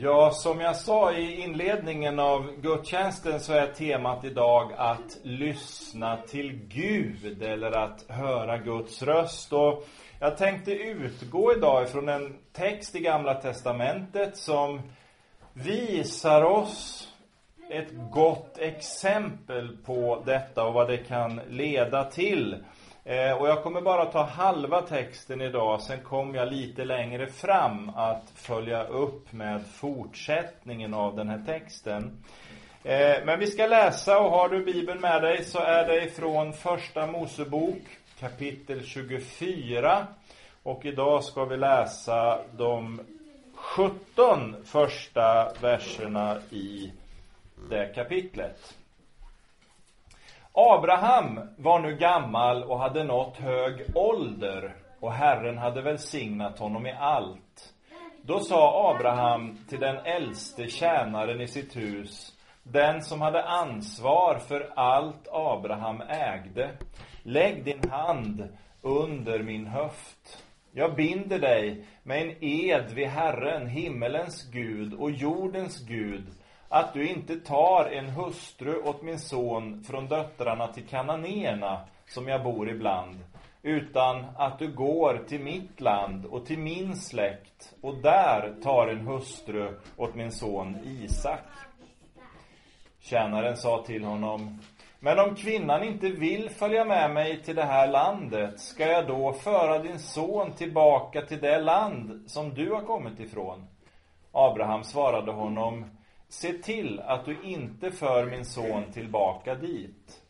Ja, som jag sa i inledningen av gudstjänsten så är temat idag att lyssna till Gud eller att höra Guds röst. Och jag tänkte utgå idag ifrån en text i Gamla Testamentet som visar oss ett gott exempel på detta och vad det kan leda till. Eh, och jag kommer bara ta halva texten idag, sen kommer jag lite längre fram att följa upp med fortsättningen av den här texten. Eh, men vi ska läsa, och har du Bibeln med dig så är det ifrån Första Mosebok kapitel 24. Och idag ska vi läsa de 17 första verserna i det kapitlet. Abraham var nu gammal och hade nått hög ålder och Herren hade välsignat honom i allt. Då sa Abraham till den äldste tjänaren i sitt hus, den som hade ansvar för allt Abraham ägde, lägg din hand under min höft. Jag binder dig med en ed vid Herren, himmelens Gud och jordens Gud, att du inte tar en hustru åt min son från döttrarna till kananéerna som jag bor ibland, utan att du går till mitt land och till min släkt och där tar en hustru åt min son Isak. Tjänaren sa till honom, men om kvinnan inte vill följa med mig till det här landet, ska jag då föra din son tillbaka till det land som du har kommit ifrån? Abraham svarade honom, Se till att du inte för min son tillbaka dit.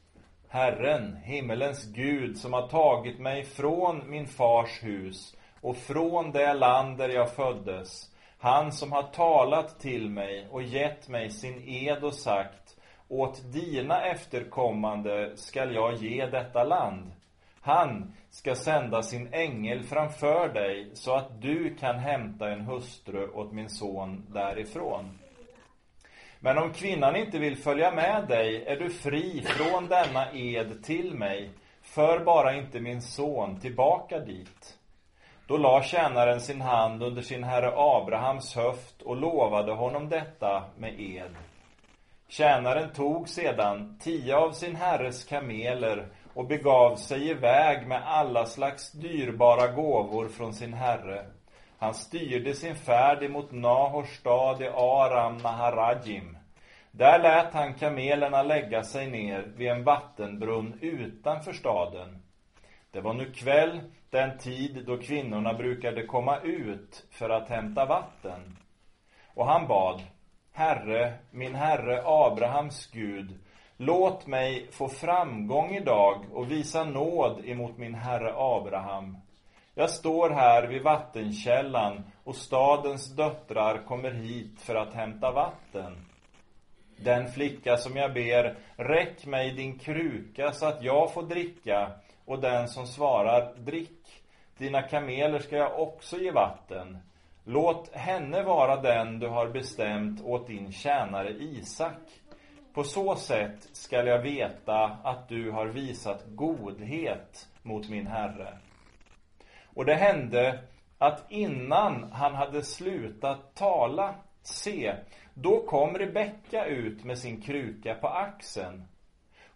Herren, himmelens Gud, som har tagit mig från min fars hus och från det land där jag föddes, han som har talat till mig och gett mig sin ed och sagt, åt dina efterkommande skall jag ge detta land. Han ska sända sin ängel framför dig så att du kan hämta en hustru åt min son därifrån. Men om kvinnan inte vill följa med dig är du fri från denna ed till mig. För bara inte min son tillbaka dit. Då la tjänaren sin hand under sin herre Abrahams höft och lovade honom detta med ed. Tjänaren tog sedan tio av sin herres kameler och begav sig iväg med alla slags dyrbara gåvor från sin herre. Han styrde sin färd emot Nahors stad i Aram Naharajim. Där lät han kamelerna lägga sig ner vid en vattenbrunn utanför staden. Det var nu kväll, den tid då kvinnorna brukade komma ut för att hämta vatten. Och han bad, Herre, min herre Abrahams Gud, låt mig få framgång idag och visa nåd emot min herre Abraham. Jag står här vid vattenkällan och stadens döttrar kommer hit för att hämta vatten. Den flicka som jag ber, räck mig din kruka så att jag får dricka, och den som svarar, drick. Dina kameler ska jag också ge vatten. Låt henne vara den du har bestämt åt din tjänare Isak. På så sätt skall jag veta att du har visat godhet mot min herre. Och det hände att innan han hade slutat tala, se, då kom Rebecka ut med sin kruka på axeln.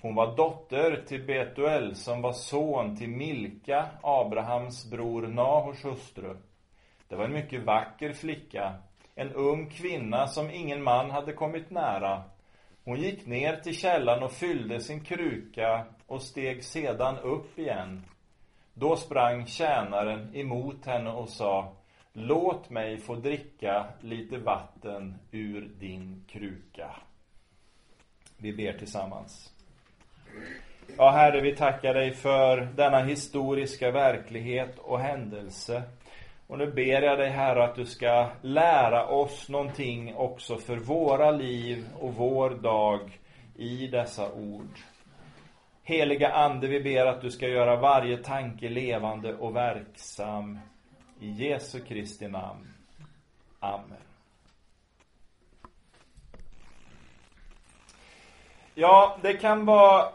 Hon var dotter till Betuel som var son till Milka, Abrahams bror Nahors hustru. Det var en mycket vacker flicka, en ung kvinna som ingen man hade kommit nära. Hon gick ner till källan och fyllde sin kruka och steg sedan upp igen. Då sprang tjänaren emot henne och sa Låt mig få dricka lite vatten ur din kruka. Vi ber tillsammans. Ja, Herre, vi tackar dig för denna historiska verklighet och händelse. Och nu ber jag dig, Herre, att du ska lära oss någonting också för våra liv och vår dag i dessa ord. Heliga Ande, vi ber att du ska göra varje tanke levande och verksam i Jesu Kristi namn. Amen. Ja, det kan vara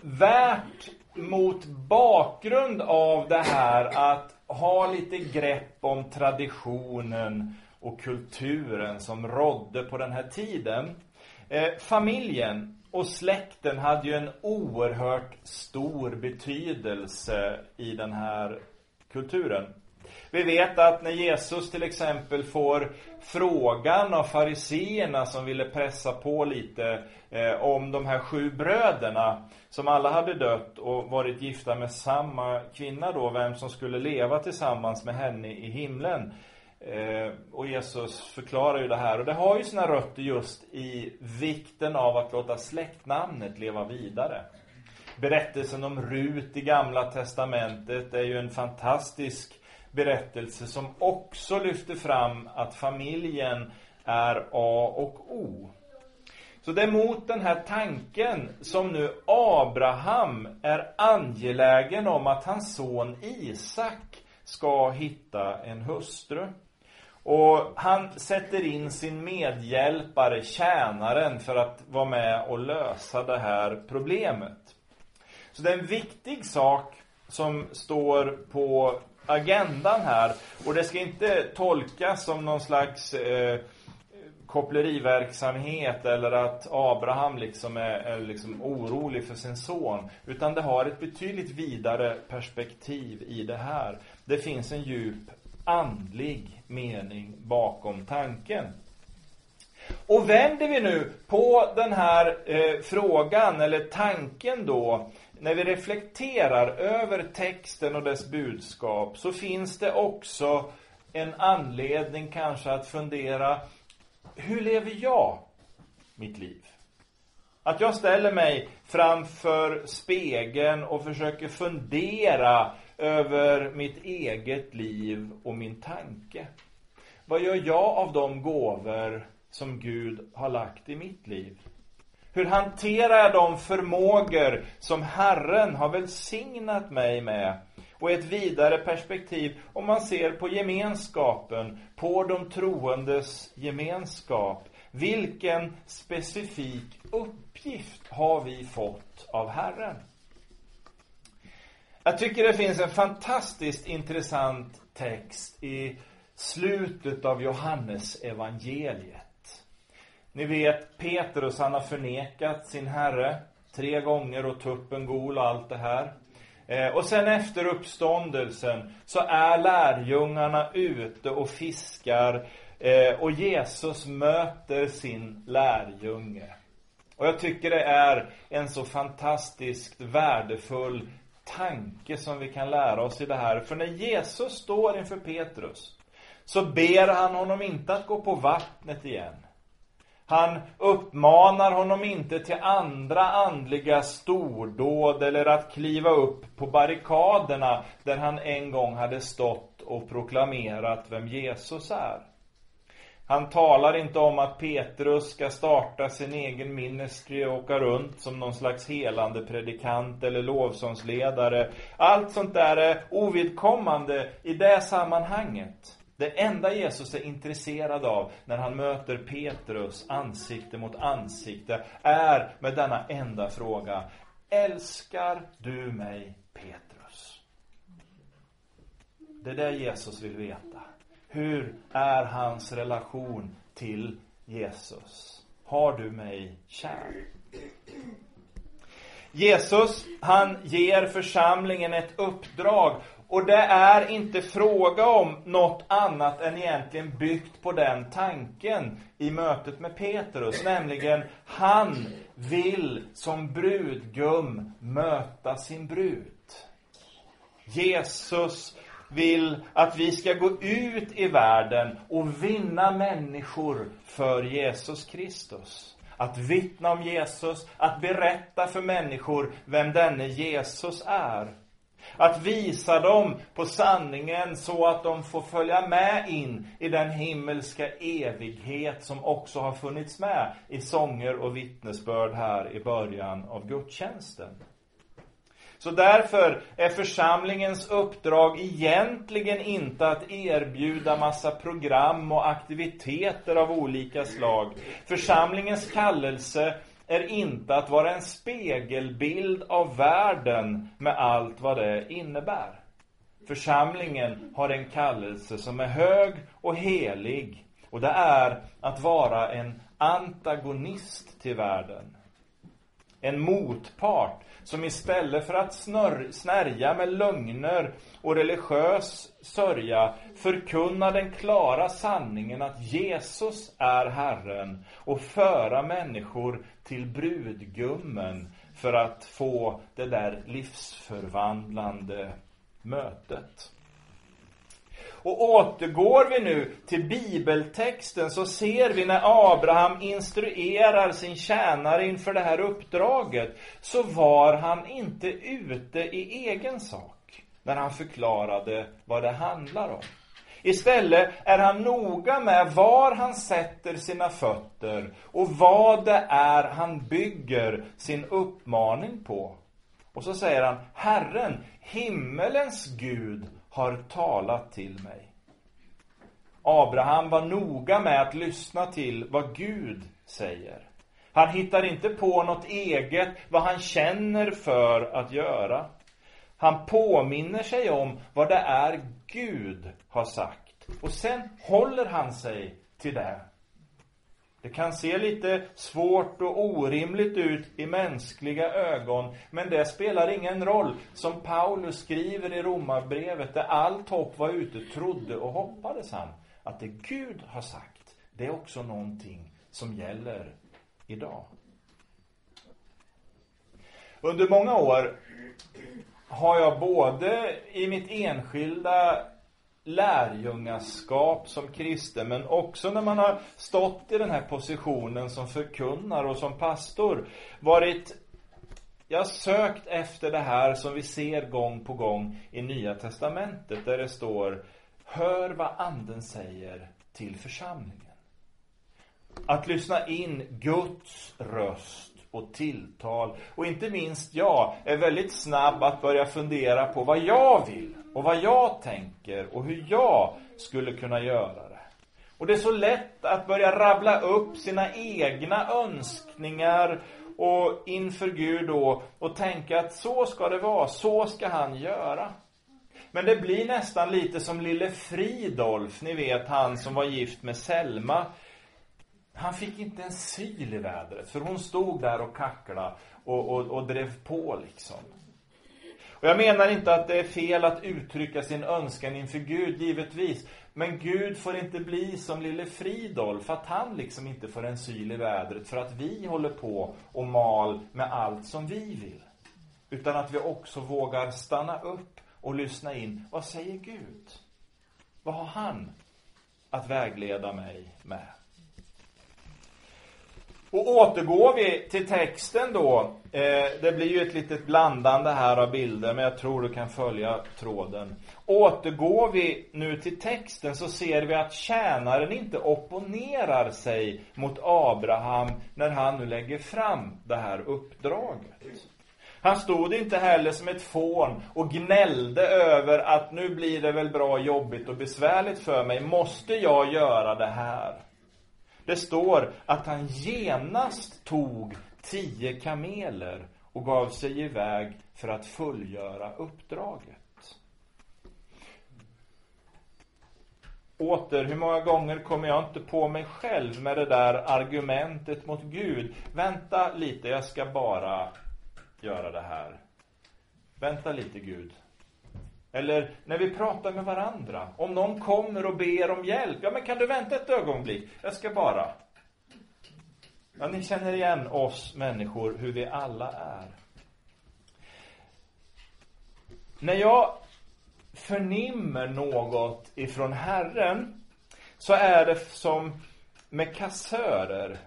värt mot bakgrund av det här att ha lite grepp om traditionen och kulturen som rådde på den här tiden. Eh, familjen och släkten hade ju en oerhört stor betydelse i den här kulturen. Vi vet att när Jesus till exempel får frågan av fariseerna som ville pressa på lite eh, om de här sju bröderna som alla hade dött och varit gifta med samma kvinna då, vem som skulle leva tillsammans med henne i himlen. Eh, och Jesus förklarar ju det här. Och det har ju sina rötter just i vikten av att låta släktnamnet leva vidare. Berättelsen om Rut i Gamla Testamentet är ju en fantastisk berättelse som också lyfter fram att familjen är A och O. Så det är mot den här tanken som nu Abraham är angelägen om att hans son Isak ska hitta en hustru. Och han sätter in sin medhjälpare, tjänaren, för att vara med och lösa det här problemet. Så det är en viktig sak som står på agendan här. Och det ska inte tolkas som någon slags eh, koppleriverksamhet eller att Abraham liksom är, är liksom orolig för sin son. Utan det har ett betydligt vidare perspektiv i det här. Det finns en djup andlig mening bakom tanken. Och vänder vi nu på den här eh, frågan eller tanken då när vi reflekterar över texten och dess budskap så finns det också en anledning kanske att fundera hur lever jag mitt liv? Att jag ställer mig framför spegeln och försöker fundera över mitt eget liv och min tanke. Vad gör jag av de gåvor som Gud har lagt i mitt liv? Hur hanterar jag de förmågor som Herren har välsignat mig med? Och ett vidare perspektiv, om man ser på gemenskapen, på de troendes gemenskap. Vilken specifik uppgift har vi fått av Herren? Jag tycker det finns en fantastiskt intressant text i slutet av Johannes evangeliet. Ni vet, Petrus han har förnekat sin herre tre gånger och tuppen gol och allt det här. Eh, och sen efter uppståndelsen så är lärjungarna ute och fiskar eh, och Jesus möter sin lärjunge. Och jag tycker det är en så fantastiskt värdefull tanke som vi kan lära oss i det här. För när Jesus står inför Petrus så ber han honom inte att gå på vattnet igen. Han uppmanar honom inte till andra andliga stordåd eller att kliva upp på barrikaderna där han en gång hade stått och proklamerat vem Jesus är. Han talar inte om att Petrus ska starta sin egen ministry och åka runt som någon slags helande predikant eller lovsångsledare. Allt sånt där är ovidkommande i det sammanhanget. Det enda Jesus är intresserad av när han möter Petrus ansikte mot ansikte är med denna enda fråga. Älskar du mig Petrus? Det är det Jesus vill veta. Hur är hans relation till Jesus? Har du mig kär? Jesus, han ger församlingen ett uppdrag och det är inte fråga om något annat än egentligen byggt på den tanken i mötet med Petrus. Nämligen, han vill som brudgum möta sin brud. Jesus vill att vi ska gå ut i världen och vinna människor för Jesus Kristus. Att vittna om Jesus, att berätta för människor vem denne Jesus är. Att visa dem på sanningen så att de får följa med in i den himmelska evighet som också har funnits med i sånger och vittnesbörd här i början av gudstjänsten. Så därför är församlingens uppdrag egentligen inte att erbjuda massa program och aktiviteter av olika slag. Församlingens kallelse är inte att vara en spegelbild av världen med allt vad det innebär. Församlingen har en kallelse som är hög och helig Och det är att vara en antagonist till världen. En motpart som istället för att snör, snärja med lögner och religiös sörja förkunnar den klara sanningen att Jesus är Herren och föra människor till brudgummen för att få det där livsförvandlande mötet. Och återgår vi nu till bibeltexten så ser vi när Abraham instruerar sin tjänare inför det här uppdraget så var han inte ute i egen sak när han förklarade vad det handlar om. Istället är han noga med var han sätter sina fötter och vad det är han bygger sin uppmaning på. Och så säger han, Herren, himmelens Gud, har talat till mig. Abraham var noga med att lyssna till vad Gud säger. Han hittar inte på något eget, vad han känner för att göra. Han påminner sig om vad det är Gud har sagt. Och sen håller han sig till det. Det kan se lite svårt och orimligt ut i mänskliga ögon, men det spelar ingen roll. Som Paulus skriver i Romarbrevet, där allt hopp var ute, trodde och hoppades han att det Gud har sagt, det är också någonting som gäller idag. Under många år har jag både i mitt enskilda lärjungaskap som kristen men också när man har stått i den här positionen som förkunnar och som pastor varit jag har sökt efter det här som vi ser gång på gång i Nya Testamentet där det står Hör vad anden säger till församlingen. Att lyssna in Guds röst och tilltal. Och inte minst jag är väldigt snabb att börja fundera på vad jag vill och vad jag tänker och hur jag skulle kunna göra det. Och det är så lätt att börja rabbla upp sina egna önskningar och inför Gud då och tänka att så ska det vara, så ska han göra. Men det blir nästan lite som lille Fridolf, ni vet han som var gift med Selma. Han fick inte en syl i vädret, för hon stod där och kacklade och, och, och drev på liksom. Och jag menar inte att det är fel att uttrycka sin önskan inför Gud, givetvis. Men Gud får inte bli som lille Fridolf, att han liksom inte får en syl i vädret för att vi håller på och mal med allt som vi vill. Utan att vi också vågar stanna upp och lyssna in. Vad säger Gud? Vad har han att vägleda mig med? Och återgår vi till texten då. Eh, det blir ju ett litet blandande här av bilder, men jag tror du kan följa tråden. Återgår vi nu till texten så ser vi att tjänaren inte opponerar sig mot Abraham när han nu lägger fram det här uppdraget. Han stod inte heller som ett fån och gnällde över att nu blir det väl bra jobbigt och besvärligt för mig. Måste jag göra det här? Det står att han genast tog tio kameler och gav sig iväg för att fullgöra uppdraget. Åter, hur många gånger kommer jag inte på mig själv med det där argumentet mot Gud? Vänta lite, jag ska bara göra det här. Vänta lite Gud. Eller när vi pratar med varandra. Om någon kommer och ber om hjälp. Ja, men kan du vänta ett ögonblick? Jag ska bara. Ja, ni känner igen oss människor, hur vi alla är. När jag förnimmer något ifrån Herren så är det som med kassörer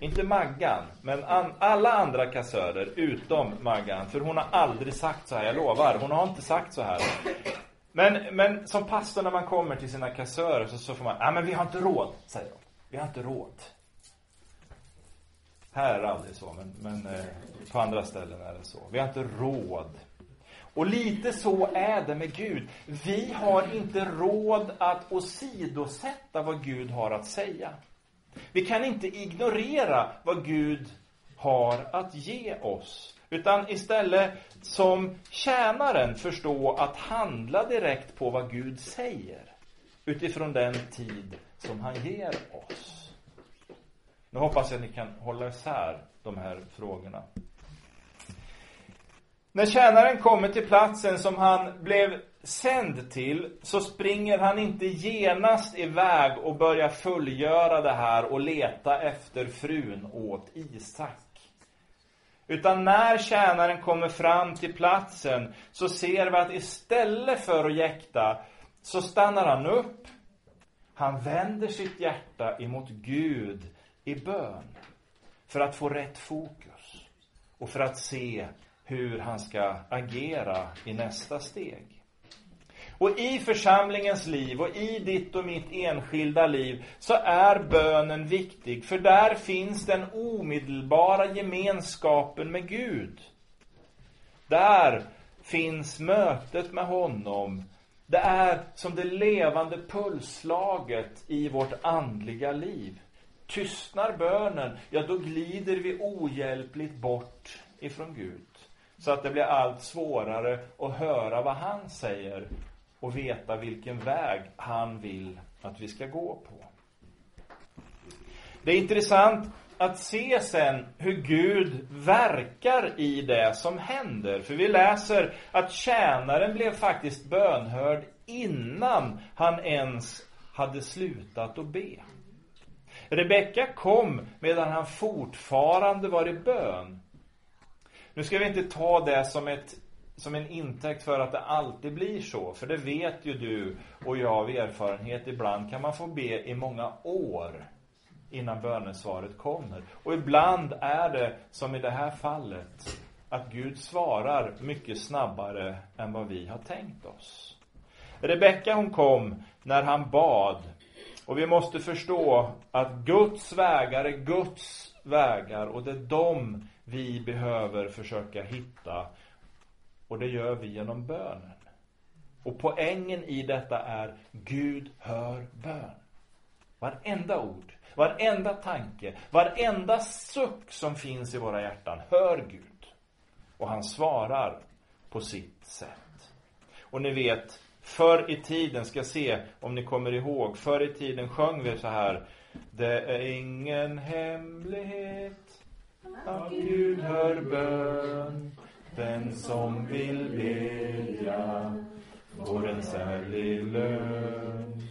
inte Maggan, men an, alla andra kassörer utom Maggan. För hon har aldrig sagt så här, jag lovar. Hon har inte sagt så här. Men, men som pastor när man kommer till sina kassörer så, så får man, ja men vi har inte råd, säger de. Vi har inte råd. Här är det aldrig så, men, men eh, på andra ställen är det så. Vi har inte råd. Och lite så är det med Gud. Vi har inte råd att åsidosätta vad Gud har att säga. Vi kan inte ignorera vad Gud har att ge oss. Utan istället som tjänaren förstå att handla direkt på vad Gud säger. utifrån den tid som han ger oss. Nu hoppas jag att ni kan hålla isär de här frågorna. När tjänaren kommer till platsen som han blev sänd till så springer han inte genast iväg och börjar fullgöra det här och leta efter frun åt Isak. Utan när tjänaren kommer fram till platsen så ser vi att istället för att jäkta så stannar han upp. Han vänder sitt hjärta emot Gud i bön. För att få rätt fokus. Och för att se hur han ska agera i nästa steg. Och i församlingens liv och i ditt och mitt enskilda liv så är bönen viktig. För där finns den omedelbara gemenskapen med Gud. Där finns mötet med honom. Det är som det levande pulsslaget i vårt andliga liv. Tystnar bönen, ja då glider vi ohjälpligt bort ifrån Gud. Så att det blir allt svårare att höra vad han säger och veta vilken väg han vill att vi ska gå på. Det är intressant att se sen hur Gud verkar i det som händer. För vi läser att tjänaren blev faktiskt bönhörd innan han ens hade slutat att be. Rebecka kom medan han fortfarande var i bön. Nu ska vi inte ta det som, ett, som en intäkt för att det alltid blir så. För det vet ju du och jag av erfarenhet. Ibland kan man få be i många år innan bönesvaret kommer. Och ibland är det, som i det här fallet, att Gud svarar mycket snabbare än vad vi har tänkt oss. Rebecka hon kom när han bad. Och vi måste förstå att Guds vägar är Guds vägar och det är de vi behöver försöka hitta. Och det gör vi genom bönen. Och poängen i detta är Gud hör bön. Varenda ord, varenda tanke, varenda suck som finns i våra hjärtan hör Gud. Och han svarar på sitt sätt. Och ni vet, förr i tiden, ska se om ni kommer ihåg, förr i tiden sjöng vi så här. Det är ingen hemlighet att Gud hör bön. Den som vill bedja får en särlig lön.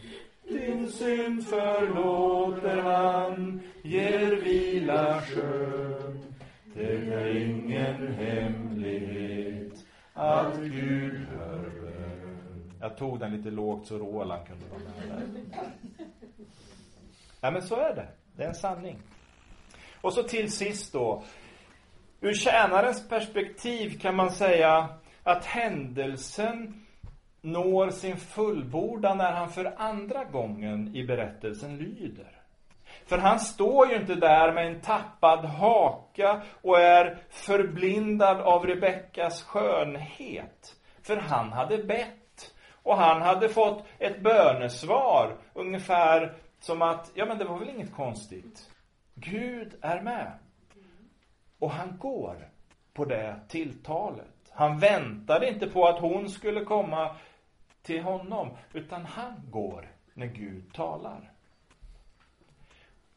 Din synd förlåter han, ger vila skön. Det är ingen hemlighet att Gud hör bön. Jag tog den lite lågt så Roland kunde vara med där. Ja, men så är det. Det är en sanning. Och så till sist då. Ur tjänarens perspektiv kan man säga att händelsen når sin fullbordan när han för andra gången i berättelsen lyder. För han står ju inte där med en tappad haka och är förblindad av Rebeckas skönhet. För han hade bett. Och han hade fått ett bönesvar. Ungefär som att, ja men det var väl inget konstigt. Gud är med. Och han går på det tilltalet. Han väntade inte på att hon skulle komma till honom, utan han går när Gud talar.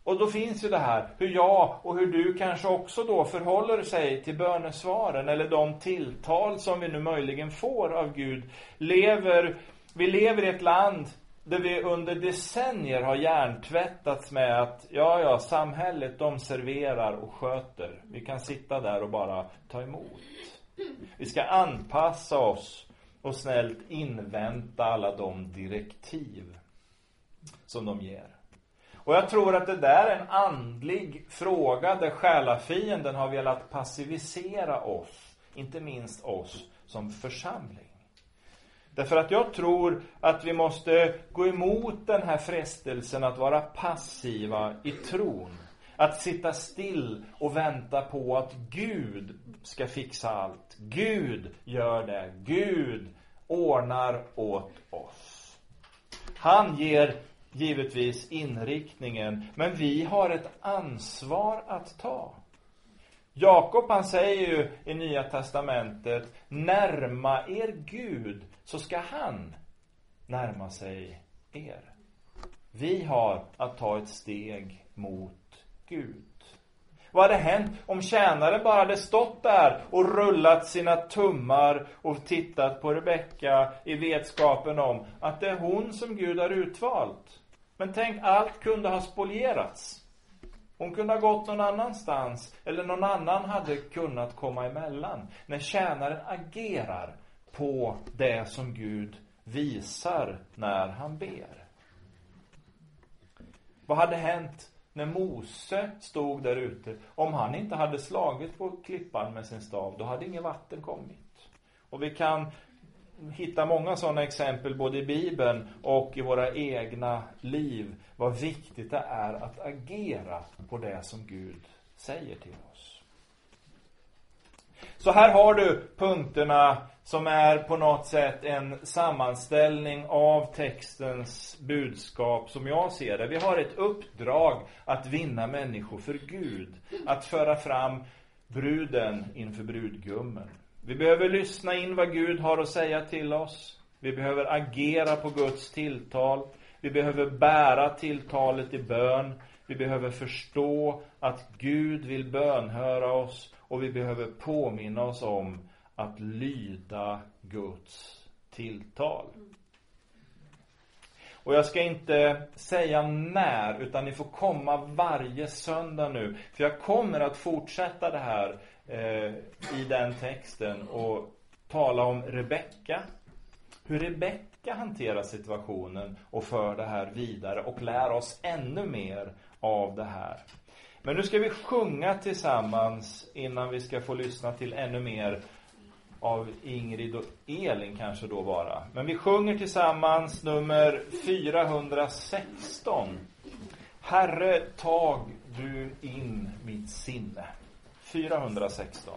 Och då finns ju det här, hur jag och hur du kanske också då förhåller sig till bönesvaren eller de tilltal som vi nu möjligen får av Gud. Lever, vi lever i ett land där vi under decennier har hjärntvättats med att ja, ja, samhället de serverar och sköter. Vi kan sitta där och bara ta emot. Vi ska anpassa oss och snällt invänta alla de direktiv som de ger. Och jag tror att det där är en andlig fråga där själafienden har velat passivisera oss, inte minst oss som församling. Därför att jag tror att vi måste gå emot den här frestelsen att vara passiva i tron. Att sitta still och vänta på att Gud ska fixa allt. Gud gör det. Gud ordnar åt oss. Han ger givetvis inriktningen, men vi har ett ansvar att ta. Jakob han säger ju i Nya Testamentet, närma er Gud så ska han närma sig er. Vi har att ta ett steg mot Gud. Vad hade hänt om tjänaren bara hade stått där och rullat sina tummar och tittat på Rebecka i vetskapen om att det är hon som Gud har utvalt? Men tänk, allt kunde ha spolierats. Hon kunde ha gått någon annanstans, eller någon annan hade kunnat komma emellan. När tjänaren agerar på det som Gud visar när han ber. Vad hade hänt när Mose stod där ute? Om han inte hade slagit på klippan med sin stav, då hade inget vatten kommit. Och vi kan hitta många sådana exempel både i Bibeln och i våra egna liv. Vad viktigt det är att agera på det som Gud säger till oss. Så här har du punkterna som är på något sätt en sammanställning av textens budskap som jag ser det. Vi har ett uppdrag att vinna människor för Gud. Att föra fram bruden inför brudgummen. Vi behöver lyssna in vad Gud har att säga till oss. Vi behöver agera på Guds tilltal. Vi behöver bära tilltalet i bön. Vi behöver förstå att Gud vill bönhöra oss och vi behöver påminna oss om att lyda Guds tilltal. Och jag ska inte säga när, utan ni får komma varje söndag nu. För jag kommer att fortsätta det här eh, i den texten och tala om Rebecka. Hur Rebecka hanterar situationen och för det här vidare och lär oss ännu mer av det här. Men nu ska vi sjunga tillsammans innan vi ska få lyssna till ännu mer av Ingrid och Elin kanske då bara. Men vi sjunger tillsammans nummer 416. Herre, tag du in mitt sinne. 416.